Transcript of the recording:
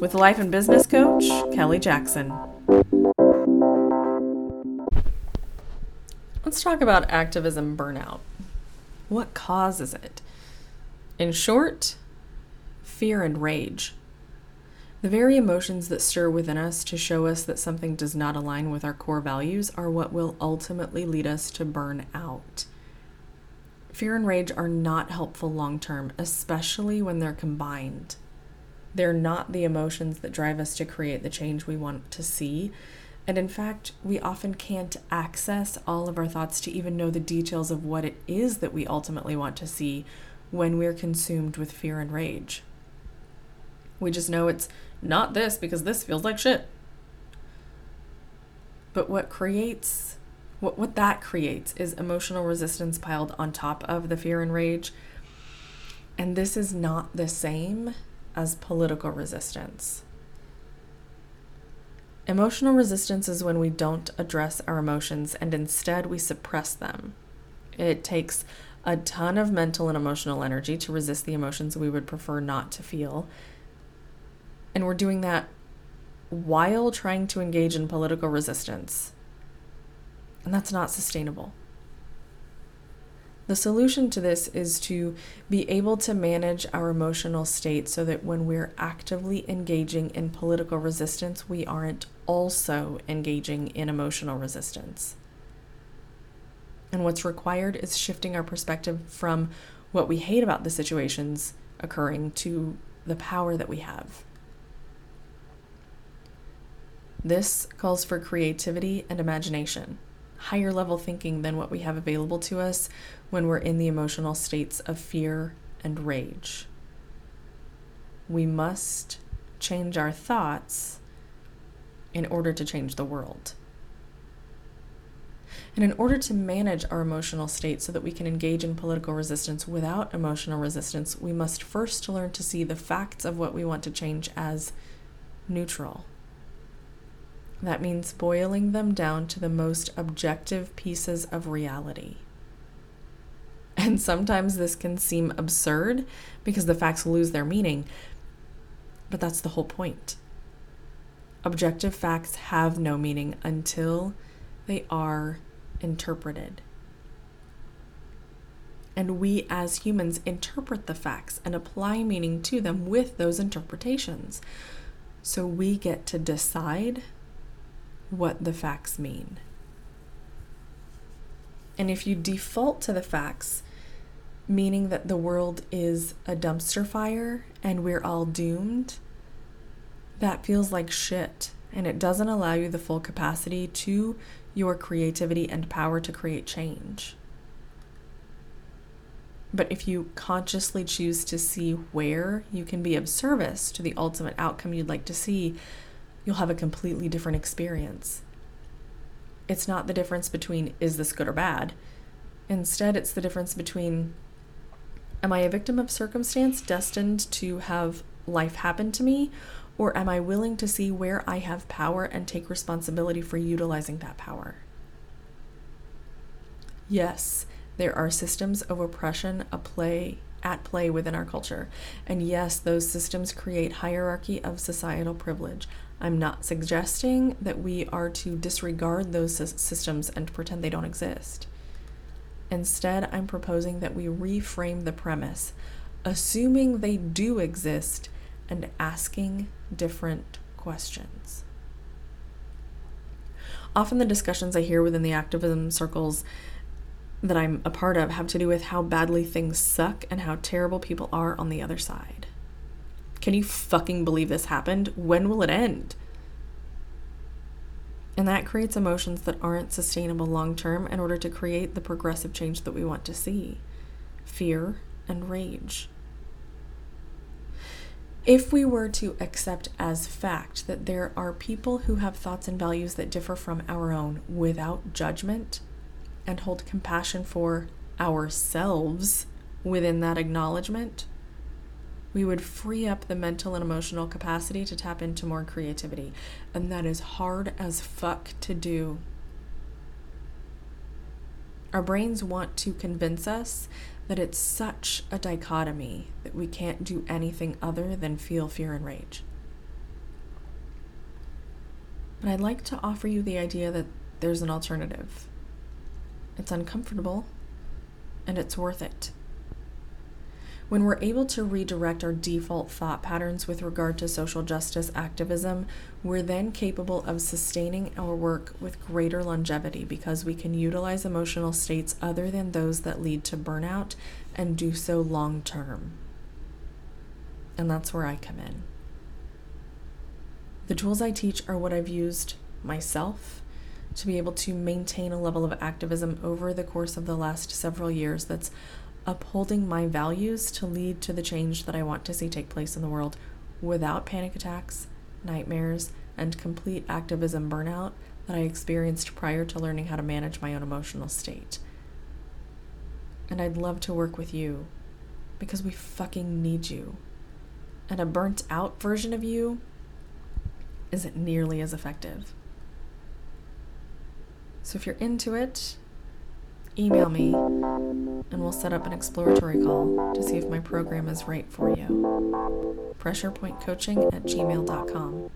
with life and business coach Kelly Jackson. Let's talk about activism burnout. What causes it? In short, fear and rage. The very emotions that stir within us to show us that something does not align with our core values are what will ultimately lead us to burn out. Fear and rage are not helpful long term, especially when they're combined. They're not the emotions that drive us to create the change we want to see. And in fact, we often can't access all of our thoughts to even know the details of what it is that we ultimately want to see when we're consumed with fear and rage. We just know it's not this because this feels like shit. But what creates what what that creates is emotional resistance piled on top of the fear and rage. And this is not the same as political resistance. Emotional resistance is when we don't address our emotions and instead we suppress them. It takes a ton of mental and emotional energy to resist the emotions we would prefer not to feel. And we're doing that while trying to engage in political resistance. And that's not sustainable. The solution to this is to be able to manage our emotional state so that when we're actively engaging in political resistance, we aren't also engaging in emotional resistance. And what's required is shifting our perspective from what we hate about the situations occurring to the power that we have. This calls for creativity and imagination higher level thinking than what we have available to us when we're in the emotional states of fear and rage. We must change our thoughts in order to change the world. And in order to manage our emotional state so that we can engage in political resistance without emotional resistance, we must first learn to see the facts of what we want to change as neutral. That means boiling them down to the most objective pieces of reality. And sometimes this can seem absurd because the facts lose their meaning, but that's the whole point. Objective facts have no meaning until they are interpreted. And we as humans interpret the facts and apply meaning to them with those interpretations. So we get to decide what the facts mean. And if you default to the facts, meaning that the world is a dumpster fire and we're all doomed, that feels like shit. And it doesn't allow you the full capacity to your creativity and power to create change. But if you consciously choose to see where you can be of service to the ultimate outcome you'd like to see, you'll have a completely different experience. It's not the difference between is this good or bad. Instead, it's the difference between am I a victim of circumstance destined to have life happen to me, or am I willing to see where I have power and take responsibility for utilizing that power? Yes, there are systems of oppression a play at play within our culture. And yes, those systems create hierarchy of societal privilege. I'm not suggesting that we are to disregard those systems and pretend they don't exist. Instead, I'm proposing that we reframe the premise, assuming they do exist and asking different questions. Often, the discussions I hear within the activism circles that I'm a part of have to do with how badly things suck and how terrible people are on the other side. Can you fucking believe this happened? When will it end? And that creates emotions that aren't sustainable long term in order to create the progressive change that we want to see fear and rage. If we were to accept as fact that there are people who have thoughts and values that differ from our own without judgment and hold compassion for ourselves within that acknowledgement, we would free up the mental and emotional capacity to tap into more creativity. And that is hard as fuck to do. Our brains want to convince us that it's such a dichotomy that we can't do anything other than feel fear and rage. But I'd like to offer you the idea that there's an alternative. It's uncomfortable and it's worth it. When we're able to redirect our default thought patterns with regard to social justice activism, we're then capable of sustaining our work with greater longevity because we can utilize emotional states other than those that lead to burnout and do so long term. And that's where I come in. The tools I teach are what I've used myself to be able to maintain a level of activism over the course of the last several years that's upholding my values to lead to the change that I want to see take place in the world without panic attacks, nightmares, and complete activism burnout that I experienced prior to learning how to manage my own emotional state. And I'd love to work with you because we fucking need you. And a burnt out version of you isn't nearly as effective. So if you're into it, email me and we'll set up an exploratory call to see if my program is right for you. PressurePointCoaching at gmail.com.